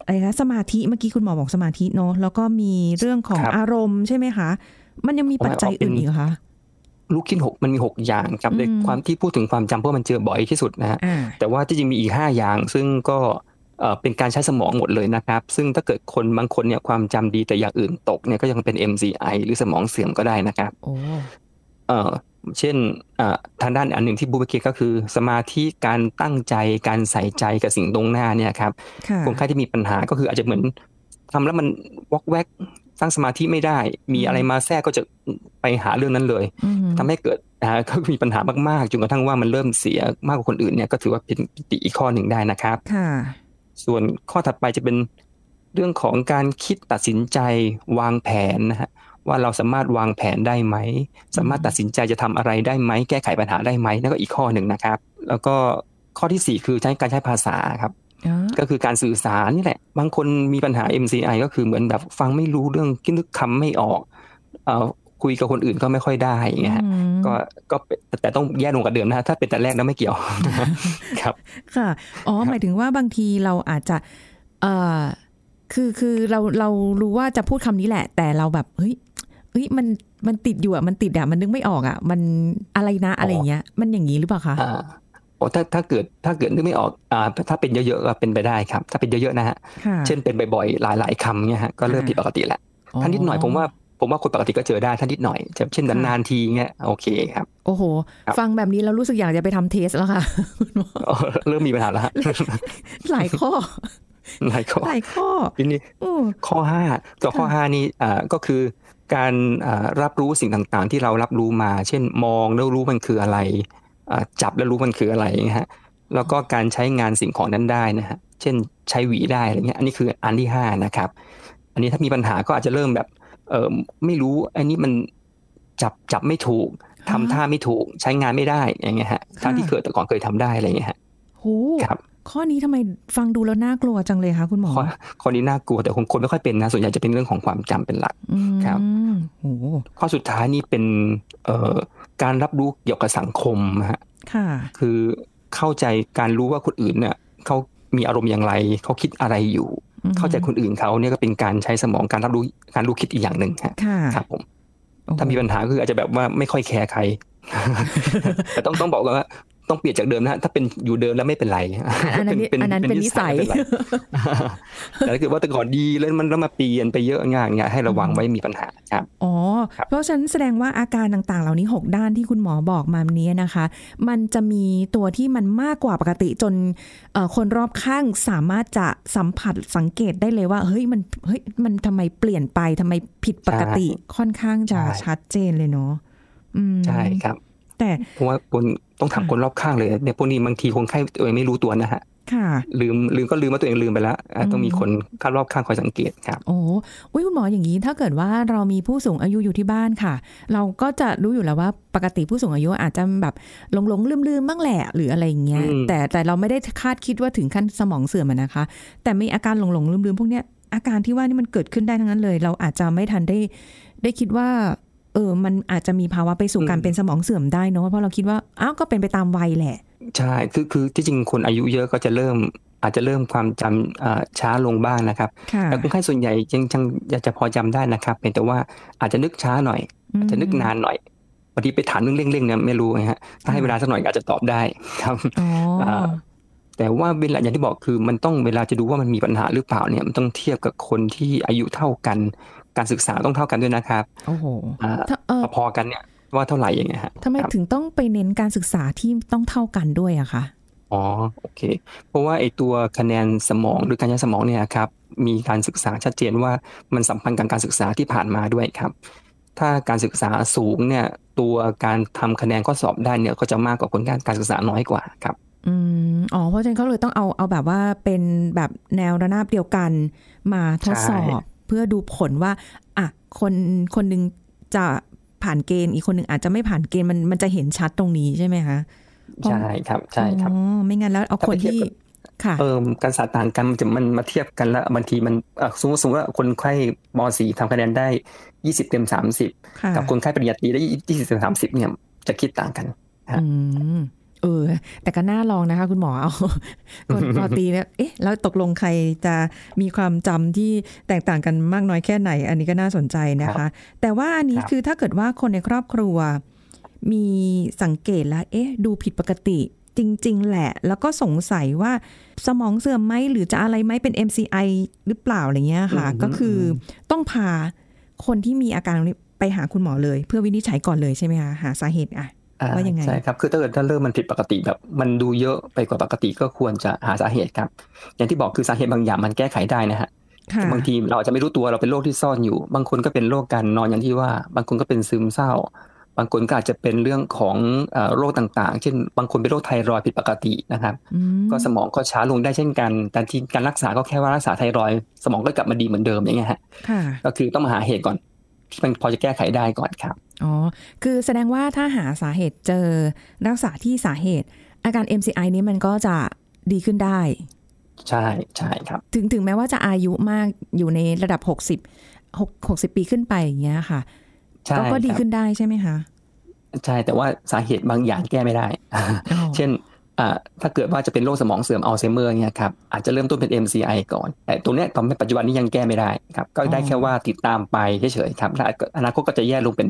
อะไรคะสมาธิเมื่อกี้คุณหมอบอกสมาธิเนาะแล้วก็มีเรื่องของ
ครับ
อารมณ์ใช่ไหมคะมันยังมีปัจจัยอื่นอีกเหรอคะ
ลูกคิดหกมันมีหกอย่างครับ
อืม
ในความที่พูดถึงความจำเพราะมันเจอบ่อยที่สุดนะฮะ
อ่า
แต่ว่าที่จริงมีอีกห้าอย่าง ซึ่งก็เอ่อเป็นการใช้สมองหมดเลยนะครับ ซึ่งถ้าเกิดคนบางคนเนี่ยความจำดีแต่อย่างอื่นตกเนี่ยก็ยังเป็น MCI หรือสมองเสื่อมก็ได้นะครับ
โอ้
เอ่อเช่นเอ่อทางด้านอันหนึ่งที่บูเบเกก็คือ สมาธิการตั้งใจการใส่ใจกับสิ่งตรงหน้าเนี่ยครับ
ค่ะ
คนไข้ที่มีปัญหาก็คืออาจจะเหมือนทำแล้วมันวอกแวกตั้งสมาธิไม่ได้ มีอะไรมาแทรกก็จะไปหาเรื่องนั้นเลย
อืม
ทำให้เกิดอ่าก็มีปัญหามากๆจนกระทั่งว่ามันเริ่มเสียมากกว่าคนอื่นเนี่ยก็ถือว่าเป็นปิติอีกข้อหนึ่งได้นะครับ
ค่ะ
ส่วนข้อถัดไปจะเป็นเรื่องของการคิดตัดสินใจวางแผนนะฮะ ว่าเราสามารถวางแผนได้ไหม สามารถตัดสินใจจะทำอะไรได้ไหม แก้ไขปัญหาได้ไหมนั่นก็อีกข้อหนึ่งนะครับ แล้วก็ข้อที่สี่คือใช้การใช้ภาษาครับ
อ๋อ
ก็คือการสื่อสารนี่แหละ บางคนมีปัญหา MCI ก็คือเหมือนแบบฟังไม่รู้เรื่องคิดนึกคำไม่ออกเอ่อคุยกับคนอื่นก็ไม่ค่อยได้อย่างเงี้ยฮะ
อืม
ก็ก็เป็นแต่ต้องแย่ลงกว่าเดิมนะฮะถ้าเป็นแต่แรกแล้วไม่เกี่ยวครับ
ค่ะ อ๋อ หมายถึงว่าบางทีเราอาจจะ เอ่อคือคือเราเรารู้ว่าจะพูดคำนี้แหละ แต่เราแบบเฮ้ย เฮ้ยมันมันติดอยู่อะมันติดอะมันนึกไม่ออกอะ มันอะไรนะอะไรอย่างเงี้ย มันอย่างนี้หรือเปล่าคะ
อ่าโอ้ถ้าถ้าเกิดถ้าเกิดนึกไม่ออกอ่าถ้าเป็นเยอะๆก็เป็นไปได้ครับ ถ้าเป็นเยอะๆนะฮะ
ค่ะ
เช่นเป็นบ่อยๆหลายๆคำเนี่ยฮะก็เริ่ม
อ่า
ผิดปกติแล้ว
โอ้
ถ้านิดหน่อยผมว่าผมว่าคนปกติก็เจอได้ถ้านิดหน่อยเช่นนานๆทีเงี้ยโอเคครับ
โอ้โห
ครับ
ฟังแบบนี้เรารู้สึกอยากจะไปทำเทสแล้วค่ะ
อ๋อเริ่มมีปัญหาแล้วฮะ
หลายข้อ
หลายข้อ
หลายข้อ
ทีนี้
โอ้
ข้อห้าตัวข้อห้านี่อ่าก็คือ การอ่ารับรู้สิ่งต่างๆ ที่เรารับรู้มา เช่นมองแล้วรู้มันคืออะไรอ่าจับแล้วรู้มันคืออะไรนะฮะแล้วก็การใช้งานสิ่งของนั้นได้นะฮะเช่นใช้หวีได้อะไรเงี้ยอันนี้คืออันที่ห้านะครับอันนี้ถ้ามีปัญหาก็อาจจะเริ่มแบบเออไม่รู้อันนี้มันจับจับไม่ถูกทำท่าไม่ถูกใช้งานไม่ได้อย่างเงี้ยฮะทั้งที่เคยแต่ก่อนเคยทำได้อะไรเงี้ยฮะ
โห
ครับ
ข้อนี้ทำไมฟังดูแล้วน่ากลัวจังเลยคะคุณหมอ
ข้อข้อนี้น่ากลัวแต่คนคนไม่ค่อยเป็นนะส่วนใหญ่จะเป็นเรื่องของความจำเป็นหลัก
อืม
ครับ
โห
ข้อสุดท้ายนี่เป็นเอ่อการรับรู้เกี่ยวกับสังคมนะฮะ
ค่ะ
คือเข้าใจการรู้ว่าคนอื่นเนี่ยเขามีอารมณ์อย่างไรเขาคิดอะไรอยู่
อืม
เข้าใจคนอื่นเขาเนี่ยก็เป็นการใช้สมองการรับรู้การรู้คิดอีกอย่างหนึ่งฮะ
ค่ะ
ครับผม
โอ้โห
ถ้ามีปัญหาก็คืออาจจะแบบว่าไม่ค่อยแคร์ใครแต่ต้องต้องบอกก่อนว่า ต้องเปลี่ยนจากเดิมนะฮะถ้าเป็นอยู่เดิมแล้วไม่เป็นไร
อันนั้นอันนั้นเป็นนิสัย
ไม่เป็นไรแต่ถ้าเกิดว่าแต่ก่อนดีแล้วมันแล้วมาเปลี่ยนไปเยอะงานเนี่ยให้ระวังไว้มีปัญหาครับ
อ๋อ
ครับ
เพราะฉะนั้นแสดงว่าอาการต่างๆ เหล่านี้ 6 ด้านที่คุณหมอบอกมานี้นะคะ มันจะมีตัวที่มันมากกว่าปกติจนเอ่อคนรอบข้างสามารถจะสัมผัสสังเกตได้เลยว่าเฮ้ยมันเฮ้ยมันทำไมเปลี่ยนไปทำไมผิดปกติค่อนข้างจะ
ใช่
ชัดเจนเลยเนาะอืม
ใช่ครับ
แต่
เพราะว่าคนต้องถาม
ค่ะ
คนรอบข้างเลยเนี่ยพวกนี้บางทีคนไข้ตัวเองไม่รู้ตัวนะฮะ
ค่ะ
ลืมลืมก็ลืมว่าตัวเองลืมไปแล้วอะต้องมี
อืม
คนข้างรอบข้างคอยสังเกตครับ
โอ้อุ้ยคุณหมออย่างนี้ถ้าเกิดว่าเรามีผู้สูงอายุอยู่ที่บ้านค่ะ เราก็จะรู้อยู่แล้วว่าปกติผู้สูงอายุอาจจะแบบหลงหลงลืมลืมๆบ้างแหละหรืออะไรอย่างเงี้ย
อืม
แต่แต่เราไม่ได้คาดคิดว่าถึงขั้นสมองเสื่อมอะนะคะ แต่มีอาการหลงหลงลืมลืมๆพวกเนี้ยอาการที่ว่านี่มันเกิดขึ้นได้ทั้งนั้นเลย เราอาจจะไม่ทันได้ได้คิดว่าเออมันอาจจะมีภาวะไปสู่การเป็นสมองเสื่อมได้เนอะเพราะเราคิดว่าอ้าวก็เป็นไปตามวัยแหละ
ใช่คือคือที่จริงคนอายุเยอะก็จะเริ่มอาจจะเริ่มความจำอ่าช้าลงบ้างนะครับ
ค่ะ
แต่คนไข้ส่วนใหญ่ยังยังอยากจะพอจำได้นะครับเพียงแต่ว่าอาจจะนึกช้าหน่อย อาจจะนึกนานหน่อยบางทีไปถามเรื่องเร่งๆเนี่ยไม่รู้นะฮะถ้าให้เวลาสักหน่อยก็อาจจะตอบได้ครับ
อ๋ออา
แต่ว่าเวลาอย่างที่บอกคือมันต้องเวลาจะดูว่ามันมีปัญหาหรือเปล่าเนี่ยมันต้องเทียบกับคนที่อายุเท่ากัน การศึกษาต้องเท่ากันด้วยนะครับ
โอ้โห
อ่า
ถ้าเออ
พอๆกันเนี่ยว่าเท่าไหร่อย่างเงี้ยฮะ
ทำไม
ครับ
ถึงต้องไปเน้นการศึกษาที่ต้องเท่ากันด้วยอะคะ
อ๋อโอเค เพราะว่าไอ้ตัวคะแนนสมองหรือการใช้สมองเนี่ยครับมีการศึกษาชัดเจนว่ามันสัมพันธ์กับการศึกษาที่ผ่านมาด้วยครับ ถ้าการศึกษาสูงเนี่ยตัวการทำคะแนนข้อสอบได้เนี่ยก็จะมากกว่าผลการการศึกษาน้อยกว่าครับ
อืมอ๋อเพราะฉะนั้นเขาเลยต้องเอาเอาแบบว่าเป็นแบบแนวระนาบเดียวกันมาทดสอบ เพื่อดูผลว่าอะคนคนหนึ่งจะผ่านเกณฑ์ อีกคนหนึ่งอาจจะไม่ผ่านเกณฑ์มันมันจะเห็นชัดตรงนี้ใช่ไหมคะ
ใช่ครับใช่ครับ
อ๋อไม่งั้นแล้วเอา
ถ้า
ค
ไป
น
เทียบ
ที่
กับ
ค่ะ
เออการศึกษาต่างกันมันจะมันมาเทียบกันแล้วบางทีมันเอ่อสมมติสมมติว่าคนไข้ม .4 ทำคะแนนได้20เต็ม30
ค่ะ
กับคนไข้ปริญญาตรีได้20เต็ม30เนี่ยจะคิดต่างกัน
อืม เออ แต่ก็น่าลองนะคะ คุณหมอเอาคนปอตรีเนี่ยเอ๊ะแล้วตกลงใครจะมีความจำที่แตกต่างกันมากน้อยแค่ไหน อันนี้ก็น่าสนใจนะคะ แต่ว่าอันนี้
ครับ
คือถ้าเกิดว่าคนในครอบครัว มีสังเกตแล้ว เอ๊ะ ดูผิดปกติจริง ๆ แหละ แล้วก็สงสัยว่าสมองเสื่อมไหมหรือจะอะไรไหมเป็น MCI หรือเปล่าอะไรเงี้ยค่ะ ก็คือต้องพาคนที่มีอาการนี้ไปหาคุณหมอเลย เพื่อวินิจฉัยก่อนเลยใช่ไหมคะหาสาเหตุอะ
อ่า
ว่ายังไง
ใช่ครับคือถ้าเกิดถ้าเริ่มมันผิดปกติแบบ มันดูเยอะไปกว่าปกติก็ควรจะหาสาเหตุครับ อย่างที่บอกคือสาเหตุบางอย่างมันแก้ไขได้นะฮะ
ค่ะ
บางทีเราอาจจะไม่รู้ตัวเราเป็นโรคที่ซ่อนอยู่ บางคนก็เป็นโรคการนอนอย่างที่ว่า บางคนก็เป็นซึมเศร้า บางคนก็อาจจะเป็นเรื่องของเอ่อโรคต่างๆ เช่น บางคนเป็นโรคไทรอยด์ผิดปกตินะครับ
อืม
ก็สมองก็ช้าลงได้เช่นกัน แต่ที่การรักษาก็แค่ว่ารักษาไทรอยด์สมองก็กลับมาดีเหมือนเดิมอย่างเงี้ยฮะ
ค่ะ
ก็คือต้องมาหาเหตุก่อน ที่มันพอจะแก้ไขได้ก่อนครับ
อ๋อ คือแสดงว่าถ้าหาสาเหตุเจอรักษาที่สาเหตุ อาการ MCI นี้มันก็จะดีขึ้นได้
ใช่ใช่ครับ
ถึงถึงแม้ว่าจะอายุมากอยู่ในระดับ 60 6 60 ปีขึ้นไปอย่างเงี้ยค่ะ
ใช่
ก็ก็ดี
ครับ
ขึ้นได้ใช่ไหมคะ
ใช่แต่ว่าสาเหตุบางอย่างแก้ไม่ได้
อ๋อ
เช่นอ่า ถ้าเกิดว่าจะเป็นโรคสมองเสื่อมอัลไซเมอร์เนี่ยครับอาจจะเริ่มต้นเป็น MCI ก่อน แต่ตรงเนี้ยตอนปัจจุบันนี้ยังแก้ไม่ได้ครับก็ได้แค่ว่าติดตามไปเฉยๆครับและอนาคตก็จะแย่ลงเป็น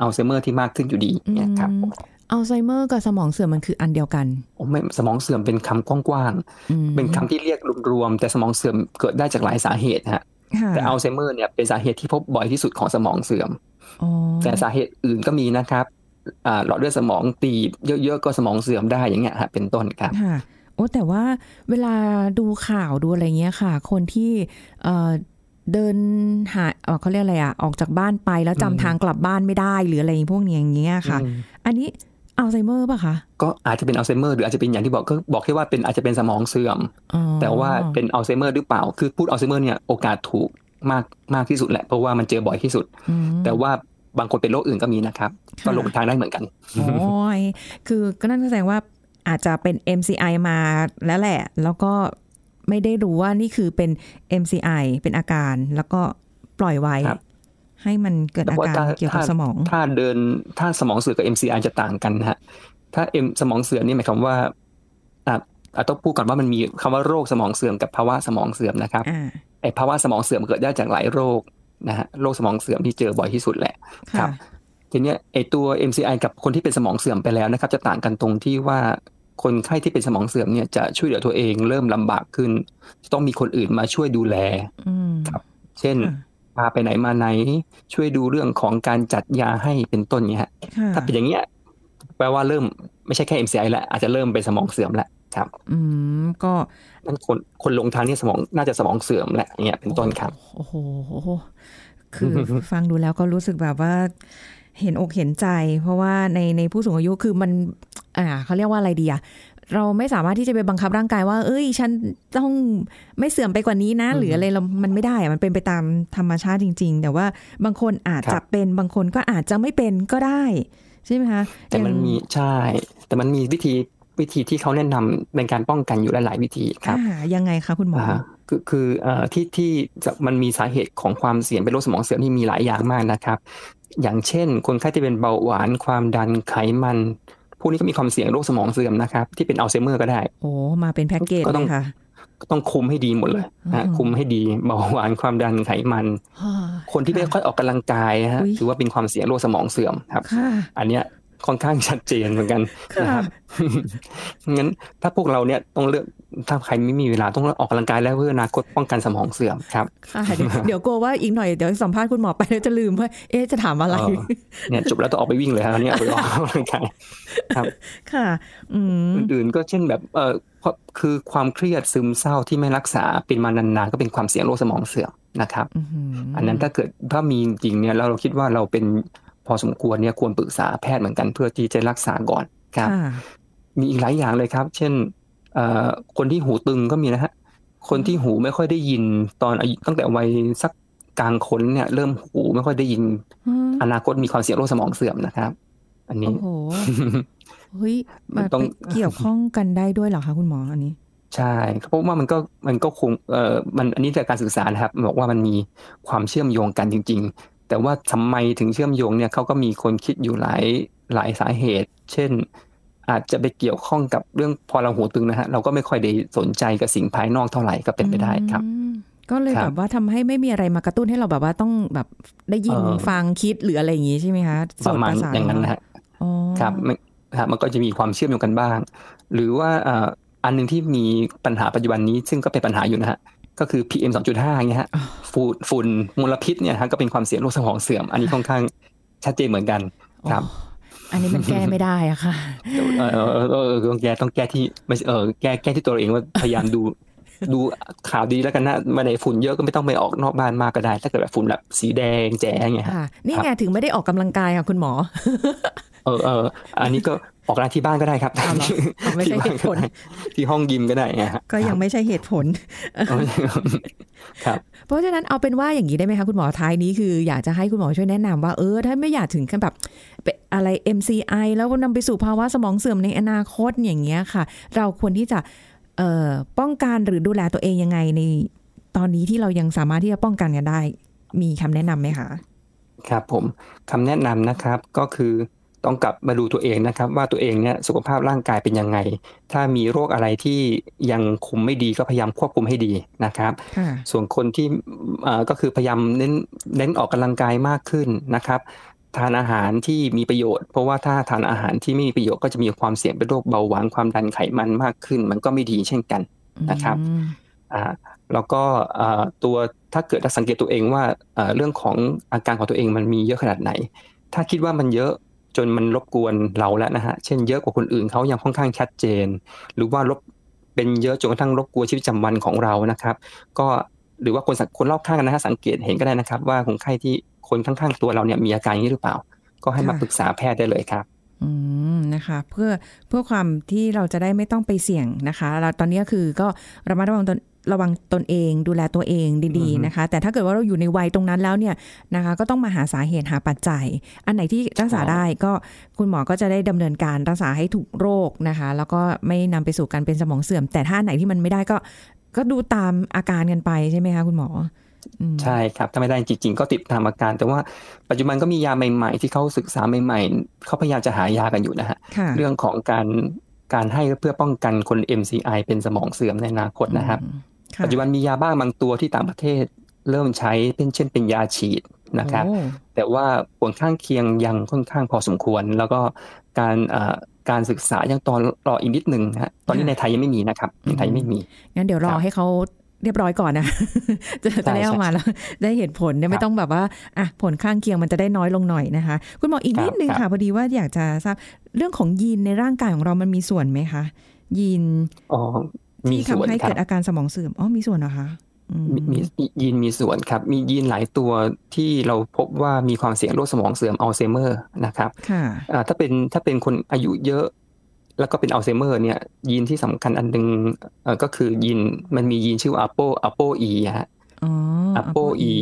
อัลไซเมอร์ที่มากขึ้นอยู่ดีเนี่ยครับ
อืมอัลไซเมอร์กับสมองเสื่อมมันคืออันเดียวกัน
ผมไม่สมองเสื่อมเป็นคำกว้าง
อืม
ๆเป็นคำที่เรียกรวมๆแต่สมองเสื่อมเกิดได้จากหลายสาเหตุฮะ
ค่ะ
แต่อัลไซเมอร์เนี่ยเป็นสาเหตุที่พบบ่อยที่สุดของสมองเสื่อม
อ๋อ
แต่สาเหตุอื่นก็มีนะครับอ่า หลอดเลือดสมองตีบเยอะๆก็สมองเสื่อมได้อย่างเงี้ยฮะเป็นต้นครับ
ค่ะโอ้แต่ว่าเวลาดูข่าวดูอะไรเงี้ยค่ะ คนที่เอ่อเดินหาเอ่อเขาเรียกอะไรอะออกจากบ้านไปแล้วจำ
อืม
ทางกลับบ้านไม่ได้หรืออะไรพวกเนี้ยอย่างเงี้ยค่ะ
อืม
อันนี้อัลไซเมอร์ป่ะคะ
ก็อาจจะเป็นอัลไซเมอร์หรืออาจจะเป็นอย่างที่บอกก็บอกแค่ว่าเป็นอาจจะเป็นสมองเสื่อม
อ๋อ
แต่ว่าเป็นอัลไซเมอร์หรือเปล่า คือพูดอัลไซเมอร์เนี่ยโอกาสถูกมากมากที่สุดแหละเพราะว่ามันเจอบ่อยที่สุด
อืม
แต่ว่า บางคนเป็นโรคอื่นก็มีนะครับ
ค่ะ
ก็หลงทางได้เหมือนกัน
โอ้ยคือก็นั่นแสดงว่าอาจจะเป็น MCI มาแล้วแหละ แล้วก็ไม่ได้รู้ว่านี่คือเป็น MCI เป็นอาการ แล้วก็ปล่อยไว้
ครับ
ให้มันเกิด
แต่
อา
ว่า
การ
ถ้า
เกี่ยวกับ
ถ้า
สมอง
ถ้าเดินถ้าสมองเสื่อมกับ MCI จะต่างกันนะฮะ ถ้า M สมองเสื่อมนี่หมายความว่าอะอะต้องพูดก่อนว่ามันมีคำว่าโรคสมองเสื่อมกับภาวะสมองเสื่อมนะครับ
อ่า
ไอ้ภาวะสมองเสื่อมเกิดได้จากหลายโรค นะฮะโรคสมองเสื่อมที่เจอบ่อยที่สุดแหละครั
ค่ะ
บทีเนี้ยไอตัว MCI กับคนที่เป็นสมองเสื่อมไปแล้วนะครับ จะต่างกันตรงที่ว่าคนไข้ที่เป็นสมองเสื่อมเนี่ยจะช่วยเหลือตัวเองเริ่มลำบากขึ้น ต้องมีคนอื่นมาช่วยดูแล
อืม
ครับ เช่น
ค่ะ
พาไปไหนมาไหน ช่วยดูเรื่องของการจัดยาให้เป็นต้นเนี่ยฮะ
ค่ะ
ถ้าเป็นอย่างเงี้ยแปลว่าเริ่มไม่ใช่แค่ MCI แล้วอาจจะเริ่มเป็นสมองเสื่อมแล้ว ครับ
อืมก็
นั่นคนคนลงทางนี้สมองน่าจะสมองเสื่อมแหละอย่างเงี้ยเป็นต้นครับ
โอ้โหคือฟังดูแล้วก็รู้สึกแบบว่าเห็นอกเห็นใจ เพราะว่าในในผู้สูงอายุคือมัน อ่าเขาเรียกว่าอะไรดีอะเราไม่สามารถที่จะไปบังคับร่างกายว่า เอ้ย ฉันต้องไม่เสื่อมไปกว่านี้นะ
อืม
หรืออะไรเรามันไม่ได้อะมันเป็นไปตามธรรมชาติจริง ๆ แต่ว่าบางคนอาจ
ครั
จะ
บ
เป็น บางคนก็อาจจะไม่เป็นก็ได้ ใช่ไหมคะ
แต่มัน
อย่าง
มี ใช่ แต่มันมีวิธี วิธีที่เขาแนะนำในการป้องกันอยู่หลาย ๆ วิธีครับ
อ่ายังไงคะคุณหมอ
อ่าฮะคือคือเอ่อที่ที่จะมันมีสาเหตุของความเสี่ยงเป็นโรคสมองเสื่อมที่มีหลายอย่างมากนะครับ อย่างเช่น คนไข้ที่เป็นเบาหวานความดันไขมันพวกนี้ก็มีความเสี่ยงโรคสมองเสื่อมนะครับ ที่เป็นอัลไซเมอร์ก็ได้
โอ้มาเป็นแพ็กเกจ
ก็
เล
ต้อง
ยค่ะ
ก็ต้องคุมให้ดีหมดเลยนะอื
ม
คุมให้ดีเบาหวานความดันไขมัน คนที่ไม่ค่อยออกกำลังกายฮะ
อุ๊ย
ถือว่าเป็นความเสี่ยงโรคสมองเสื่อมครับ
ค่ะ
อันเนี้ย ค่อนข้างชัดเจนเหมือนกัน
ค่ะ
นะครับงั้นถ้าพวกเราเนี่ยต้องเลือกถ้าใครไม่มีเวลาต้องออกกำลังกายแล้วเพื่ออนาคตป้องกันสมองเสื่อมครับ
ค่ะเดี๋ยวเดี๋ยวกลัวว่าอีกหน่อยเดี๋ยวสัมภาษณ์คุณหมอไปแล้วจะลืมว่าเอ๊ะจะถามอะไร
เออเนี่ยจบแล้วต้องออกไปวิ่งเลยครับเนี่ยไปออกกำลังกาย
ค่ะอืม
อื่นๆก็เช่นแบบเออเพราะคือความเครียดซึมเศร้าที่ไม่รักษาเป็นมานานๆก็เป็นความเสี่ยงโรคสมองเสื่อมนะครับ
อื้อหื
อันนั้นถ้าเกิดถ้ามีจริงๆเนี่ยแล้วเราคิดว่าเราเป็นพ อสมควรเนี่ยควรปรึกษาแพทย์เหมือนกันเพื่อที่จะรักษาก่อนครับ
ค่ะ
มีอีกหลายอย่างเลยครับ เช่นเอ่อคนที่หูตึงก็มีนะฮะคนที่หูไม่ค่อยได้ยินตอนอายุตั้งแต่วัยสักกลางคนเนี่ย เริ่มหูไม่ค่อยได้ยิน
อืม
อนาคตมีความเสี่ยงโรคสมองเสื่อมนะครับ อันนี้
โอ้โหเฮ้ย
มัน
มา
ต้อง
ไปเกี่ยวข้องกันได้ด้วยเหรอคะคุณหมออันนี้
ใช่เพราะว่ามันก็มันก็คงเอ่อมันอันนี้จากการศึกษานะครับ บอกว่ามันมีความเชื่อมโยงกันจริงๆ แต่ว่าทำไมถึงเชื่อมโยงเนี่ยเขาก็มีคนคิดอยู่หลายหลายสาเหตุ เช่น อาจจะไปเกี่ยวข้องกับเรื่องพอเราหูตึงนะฮะเราก็ไม่ค่อยได้สนใจกับสิ่งภายนอกเท่าไหร่ก็เป็นไปได้ครับ
อืมก็เลย
ครับ
แบบว่าทำให้ไม่มีอะไรมากระตุ้นให้เราแบบว่าต้องแบบได้ยิน
เออ
ฟังคิดหรืออะไรอย่างงี้ใช่ไหมคะ
ประมาณ
โสตส
อย่างนั้นนะฮะ
อ๋อ
ครับมันครับมันก็จะมีความเชื่อมโยงกันบ้าง หรือว่าเอ่ออันหนึ่งที่มีปัญหาปัจจุบันนี้ ซึ่งก็เป็นปัญหาอยู่นะฮะ ก็คือ PM 2.5เงี้ยฮะฝุ่นฝุ่นมลพิษเนี่ยฮะก็เป็นความเสี่ยงโรคสมองเสื่อม อันนี้ค่อนข้างชัดเจนเหมือนกันครับ
อ๋ออันนี้มันแก้ไม่ได้อะค่ะ
เออเออเออเออต้องแก้ต้องแก้ที่ไม่ใช่เออแก้แก้ที่ตัวเราเองว่าพยายามดูดูข่าวดีแล้วกันนะไม่ได้ฝุ่นเยอะก็ไม่ต้องไปออกนอกบ้านมากก็ได้ ถ้าเกิดแบบฝุ่นแบบสีแดงแจ๋เงี้ยฮะ
ค่ะนี่ไงถึงไม่ได้ออกกำลังกายค่ะคุณหมอ
เออเอออันนี้ก็ออกกำลังที่บ้านก็ได้ครับ
เอาเหรอเอาไม่ใช่
ที่บ้าน
เหตุผล
ก็ได้ที่ห้องยิมก็ได้ไงฮะ
ก็ยังไม่ใช่เหตุผล
ครับ
เพราะฉะนั้นเอาเป็นว่าอย่างนี้ได้ไหมคะคุณหมอท้ายนี้คืออยากจะให้คุณหมอช่วยแนะนำว่าเออถ้าไม่อยากถึงขั้นแบบเป็นอะไร MCI แล้วก็นำไปสู่ภาวะสมองเสื่อมในอนาคตอย่างเงี้ยค่ะ เราควรที่จะเอ่อป้องกันหรือดูแลตัวเองยังไงในตอนนี้ที่เรายังสามารถที่จะป้องกันกันได้ มีคำแนะนำไหมคะ
ครับผมคำแนะนำนะครับก็คือ ต้องกลับมาดูตัวเองนะครับ ว่าตัวเองเนี่ยสุขภาพร่างกายเป็นยังไง ถ้ามีโรคอะไรที่ยังคุมไม่ดีก็พยายามควบคุมให้ดีนะครับ
ค่ะ
ส่วนคนที่เอ่อก็คือพยายามเน้นเน้นออกกำลังกายมากขึ้นนะครับทานอาหารที่มีประโยชน์ เพราะว่าถ้าทานอาหารที่ไม่มีประโยชน์ก็จะมีความเสี่ยงเป็นโรคเบาหวานความดันไขมันมากขึ้น มันก็ไม่ดีเช่นกันนะครับ
อืม
อ่าแล้วก็อ่าตัวถ้าเกิดสังเกตตัวเองว่าอ่าเรื่องของอาการของตัวเองมันมีเยอะขนาดไหน ถ้าคิดว่ามันเยอะ จนมันรบกวนเราแล้วนะฮะ เช่นเยอะกว่าคนอื่นเขายังค่อนข้างชัดเจน หรือว่ารบเป็นเยอะจนกระทั่งรบกวนชีวิตประจำวันของเรานะครับ ก็หรือว่าคนสังคนรอบข้างนะฮะสังเกตเห็นก็ได้นะครับ ว่าคนไข้ที่คนข้างๆตัวเราเนี่ยมีอาการอย่างนี้หรือเปล่า ก็ให้มา
ค่ะ
ปรึกษาแพทย์ได้เลยครับ
อืมนะคะเพื่อเพื่อความที่เราจะได้ไม่ต้องไปเสี่ยงนะคะแล้วตอนนี้ก็คือก็ระมัดระวังตน ระวังตนเองดูแลตัวเองดี
อือฮึ
ๆนะคะ แต่ถ้าเกิดว่าเราอยู่ในวัยตรงนั้นแล้วเนี่ยนะคะ ก็ต้องมาหาสาเหตุหาปัจจัย อันไหนที่รักษาได้ก็คุณหมอก็จะได้ดำเนินการรักษาให้ถูกโรคนะคะ แล้วก็ไม่นำไปสู่การเป็นสมองเสื่อม แต่ถ้าอันไหนที่มันไม่ได้ก็ ก็ดูตามอาการกันไปใช่ไหมคะคุณหมออืม
ใช่ครับถ้าไม่ได้จริง ๆ ก็ติดตามอาการ แต่ว่าปัจจุบันก็มียาใหม่ๆ ที่เขาศึกษาใหม่ ๆเขาพยายามจะหายากันอยู่นะฮะ
ค่ะ
เรื่องของการการให้เพื่อป้องกันคน MCI เป็นสมองเสื่อมในอนาคตนะครับ
อืมค่ะ
ปัจจุบันมียาบ้างบางตัวที่ต่างประเทศเริ่มใช้เป็นเช่นเป็นยาฉีดนะครับ
โอ้
แต่ว่าผลข้างเคียงยังค่อนข้างพอสมควร แล้วก็การเอ่อการศึกษายังตอนรออีกนิดหนึ่งนะฮะตอนนี้ในไทยยังไม่มีนะครับในไทยยังไม่มี
งั้นเดี๋ยวรอ
ครับ
ให้เขาเรียบร้อยก่อนนะจะ
ใช่
จะได้เอา
ใช่
มาแล้ว ได้เหตุผลเนี่ย
ครับ
ไม่ต้องแบบว่าอะผลข้างเคียงมันจะได้น้อยลงหน่อยนะคะ คุณหมออีก
ครับ
นิดนึง
ครั
ค่ะ
บ
พอดีว่าอยากจะทราบเรื่องของยีนในร่างกายของเรามันมีส่วนไหมคะยีน
อ๋อมี
ที่
ส่วน
ทำให้
ครับ
เกิ
บ
ดอาการสมองเสื่อมอ๋อมีส่วนเหรอคะอืม
มีมีมียีนมีส่วนครับ มียีนหลายตัวที่เราพบว่ามีความเสี่ยงโรคสมองเสื่อมอัลไซเมอร์นะครับ
ค่ะ
อ่าถ้าเป็นถ้าเป็นคนอายุเยอะ แล้วก็เป็นอัลไซเมอร์เนี่ยยีนที่สำคัญอันหนึ่งเอ่อก็คือยีนมันมียีนชื่อ Apo ApoE ฮะ
อ๋อ
ApoE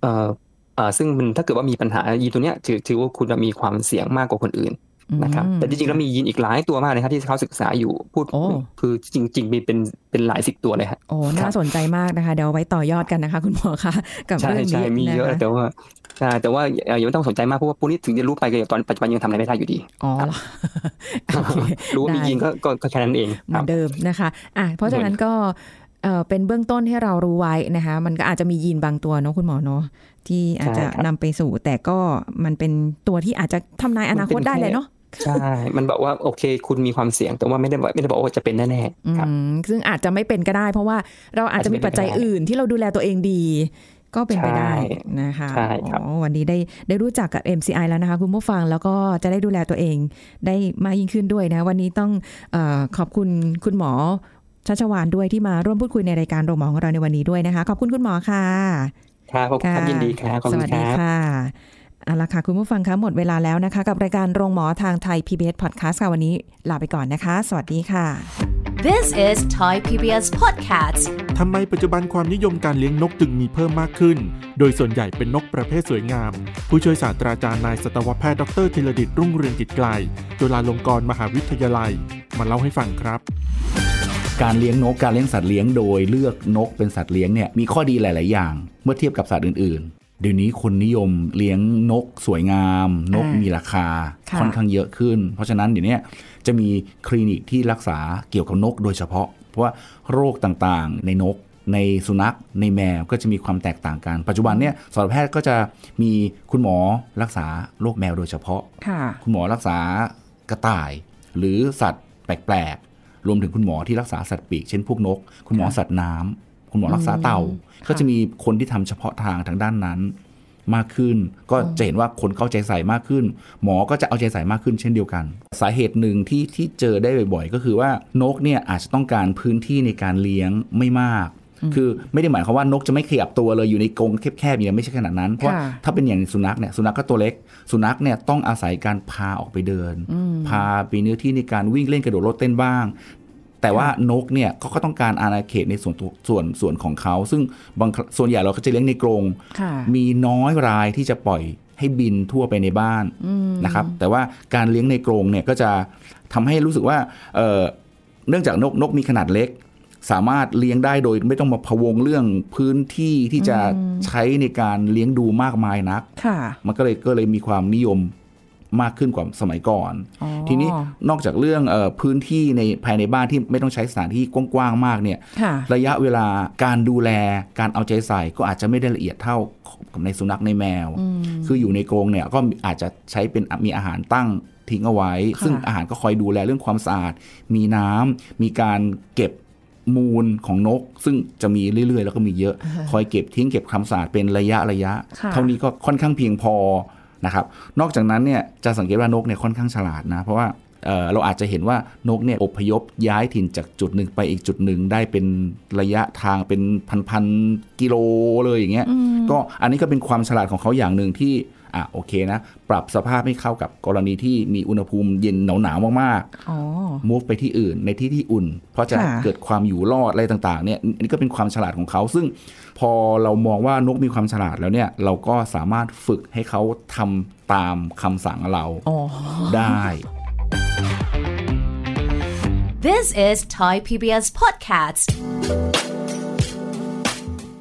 เอ่อเอ่อซึ่งมันถ้าเกิดว่ามีปัญหายีนตัวเนี้ยถือถือว่าคุณมีความเสี่ยงมากกว่าคนอื่น นะครับ
อืม
แต่จริงๆแล้วมียีนอีกหลายตัวมากเลยครับที่เขาศึกษาอยู่พูด
โอ้
คือจริง ๆ มีเป็นเป็นหลายสิบตัวเลยฮะ
โอ้
ครั
น่า
บ
สนใจมากนะคะเดี๋ยวเอาไว้ต่อยอดกันนะคะ คุณหมอคะกับ
ใช่
เรื่อง
ใช่
นี้
มีเยอะ
นะคะ
แต่ว่าใช่แต่ว่าเอ่อยังไม่ต้องสนใจมากเพราะว่าพวกนี้ถึงจะรู้ไปก็ตอนปัจจุบันยังทำอะไรไม่ได้อยู่ดี
อ๋อเหรอโอเค
รู้ว่ามี
ได้
ยีนก็ก็ก็แค่นั้นเอง
เห
ค
มื
รั
อบนเดิมนะคะอะเพราะฉะนั้นก็เอ่อเป็นเบื้องต้นให้เรารู้ไว้นะคะ มันก็อาจจะมียีนบางตัวเนาะคุณหมอเนาะที่อาจจะ
ใช่ครับ
นำไปสู่ แต่ก็มันเป็นตัวที่อาจจะทำนายอนาคตได้เลยเนาะ
ใช่ มันบอกว่าโอเค คุณมีความเสี่ยง แต่ว่าไม่ได้บอกไม่ได้บอกว่าจะเป็นแน่ๆครับ
อืมซึ่งอาจจะไม่เป็นก็ได้ เพราะว่าเราอาจจะมีปัจจัยอื่นที่เราดูแลตัวเองดี ก็เป็นไปได้
ใช่
นะคะ
ใช่ครับ
อ๋อวันนี้ได้ได้รู้จักกับ MCI แล้วนะคะ คุณผู้ฟังแล้วก็จะได้ดูแลตัวเองได้มากยิ่งขึ้นด้วยนะ วันนี้ต้องเออขอบคุณคุณหมอชัชวานด้วยที่มาร่วมพูดคุยในรายการโรงหมอของเราในวันนี้ด้วยนะคะ ขอบคุณคุณหมอค่ะ
ครับผมครับ
ค่ะ
ยินดีครับขอบ
ส
คุณ
วัส
ค
ดี
รับ
ค่ะ เอาละค่ะคุณผู้ฟังคะหมดเวลาแล้วนะคะ กับรายการโรงหมอทางไทย PBS Podcast ค่ะวันนี้ลาไปก่อนนะคะ สวัสดีค่ะ
This is Thai PBS Podcast
ทำไมปัจจุบันความนิยมการเลี้ยงนกจึงมีเพิ่มมากขึ้น โดยส่วนใหญ่เป็นนกประเภทสวยงาม ผู้ช่วยศาสตราจารย์นายสัตวแพทย์ดรธีรดิตรุ่งเรืองกิจไกลจุฬาลงกรณ์มหาวิทยาลัย มาเล่าให้ฟังครับ
การเลี้ยงนกการเลี้ยงสัตว์เลี้ยงโดยเลือกนกเป็นสัตว์เลี้ยงเนี่ยมีข้อดีหลาย ๆ อย่าง เมื่อเทียบกับสัตว์อื่นๆ เดี๋ยวนี้คนนิยมเลี้ยงนกสวยงาม นก
อ่ามี
มีราคา
ค่ะ
ค่อนข้างเยอะขึ้น เพราะฉะนั้นเดี๋ยวนี้จะมีคลินิกที่รักษาเกี่ยวกับนกโดยเฉพาะ เพราะว่าโรคต่างๆในนกในสุนัขในแมวก็จะมีความแตกต่างกัน ปัจจุบันเนี่ยสัตวแพทย์ก็จะมีคุณหมอรักษาโรคแมวโดยเฉพาะ
ค่ะ
คุณหมอรักษากระต่าย หรือสัตว์แปลกๆ รวมถึงคุณหมอที่รักษาสัตว์ปีกเช่นพวกนก คุณหมอสัตว์น้ำคุณหมอรักษาเต่า
ค่ะ
ก็จะมีคนที่ทำเฉพาะทางทางด้านนั้นมากขึ้น ก็จะเห็นว่าคนเข้าใจใส่มากขึ้น หมอก็จะเอาใจใส่มากขึ้นเช่นเดียวกัน สาเหตุหนึ่งที่ที่เจอได้บ่อยๆ ก็คือว่านกเนี่ยอาจจะต้องการพื้นที่ในการเลี้ยงไม่มาก คือไม่ได้หมายความว่านกจะไม่ขยับตัวเลยอยู่ในกรงแคบๆอย่างนี้ไม่ใช่ขนาดนั้นเพราะว่า
ค่ะ
ถ้าเป็นอย่างสุนัขเนี่ยสุนัขก็ตัวเล็ก สุนัขเนี่ยต้องอาศัยการพาออกไปเดิน พาไปเนื้อที่ในการวิ่งเล่นกระโดดรถเต้นบ้าง แต่ว่านกเนี่ยเขาก็ต้องการอาณาเขตในส่วนตัวส่วนส่วนของเขา ซึ่งบางส่วนใหญ่เราก็จะเลี้ยงในกรง
ค่ะ
มีน้อยรายที่จะปล่อยให้บินทั่วไปในบ้านนะครับ แต่ว่าการเลี้ยงในกรงเนี่ยก็จะทำให้รู้สึกว่าเอ่อเนื่องจากนกนกมีขนาดเล็ก สามารถเลี้ยงได้โดยไม่ต้องมาพะวงเรื่องพื้นที่ที่จะใช้ในการเลี้ยงดูมากมายนัก
ค่ะ
มันก็เลยก็เลยมีความนิยม มากขึ้นกว่าสมัยก่อน
อ๋อ
ทีนี้นอกจากเรื่องเออพื้นที่ในภายในบ้านที่ไม่ต้องใช้สถานที่กว้างๆมากเนี่ย
ค่ะ
ระยะเวลาการดูแลการเอาใจใส่ก็อาจจะไม่ได้ละเอียดเท่ากับในสุนัขในแมว คืออยู่ในกรงเนี่ยก็อาจจะใช้เป็นมีอาหารตั้งทิ้งเอาไว้
ค่ะ
ซึ่งอาหารก็คอยดูแลเรื่องความสะอาด มีน้ำมีการเก็บมูลของนก ซึ่งจะมีเรื่อยๆ แล้วก็มีเยอะ คอยเก็บทิ้งเก็บความสะอาดเป็นระยะระยะ
ค่ะ
เท่านี้ก็ค่อนข้างเพียงพอ นะครับนอกจากนั้นเนี่ยจะสังเกตว่านกเนี่ยค่อนข้างฉลาดนะเพราะว่าเอ่อเราอาจจะเห็นว่านกเนี่ยอพยพย้ายถิ่นจากจุดหนึ่งไปอีกจุดหนึ่งได้เป็นระยะทางเป็นพันๆกิโลเลยอย่างเงี้ยก็อันนี้ก็เป็นความฉลาดของเขาอย่างหนึ่งที่ อะโอเคนะ ปรับสภาพให้เข้ากับกรณีที่มีอุณหภูมิเย็นหนาวๆมากๆ
อ๋อ
มูฟไปที่อื่นในที่ที่อุ่น เพราะจะ
ค่ะ
เกิดความอยู่รอดอะไรต่างๆเนี่ยอันนี้ก็เป็นความฉลาดของเขา ซึ่งพอเรามองว่านกมีความฉลาดแล้วเนี่ยเราก็สามารถฝึกให้เขาทำตามคำสั่งเรา
อ๋อ
ได้
This is Thai PBS Podcast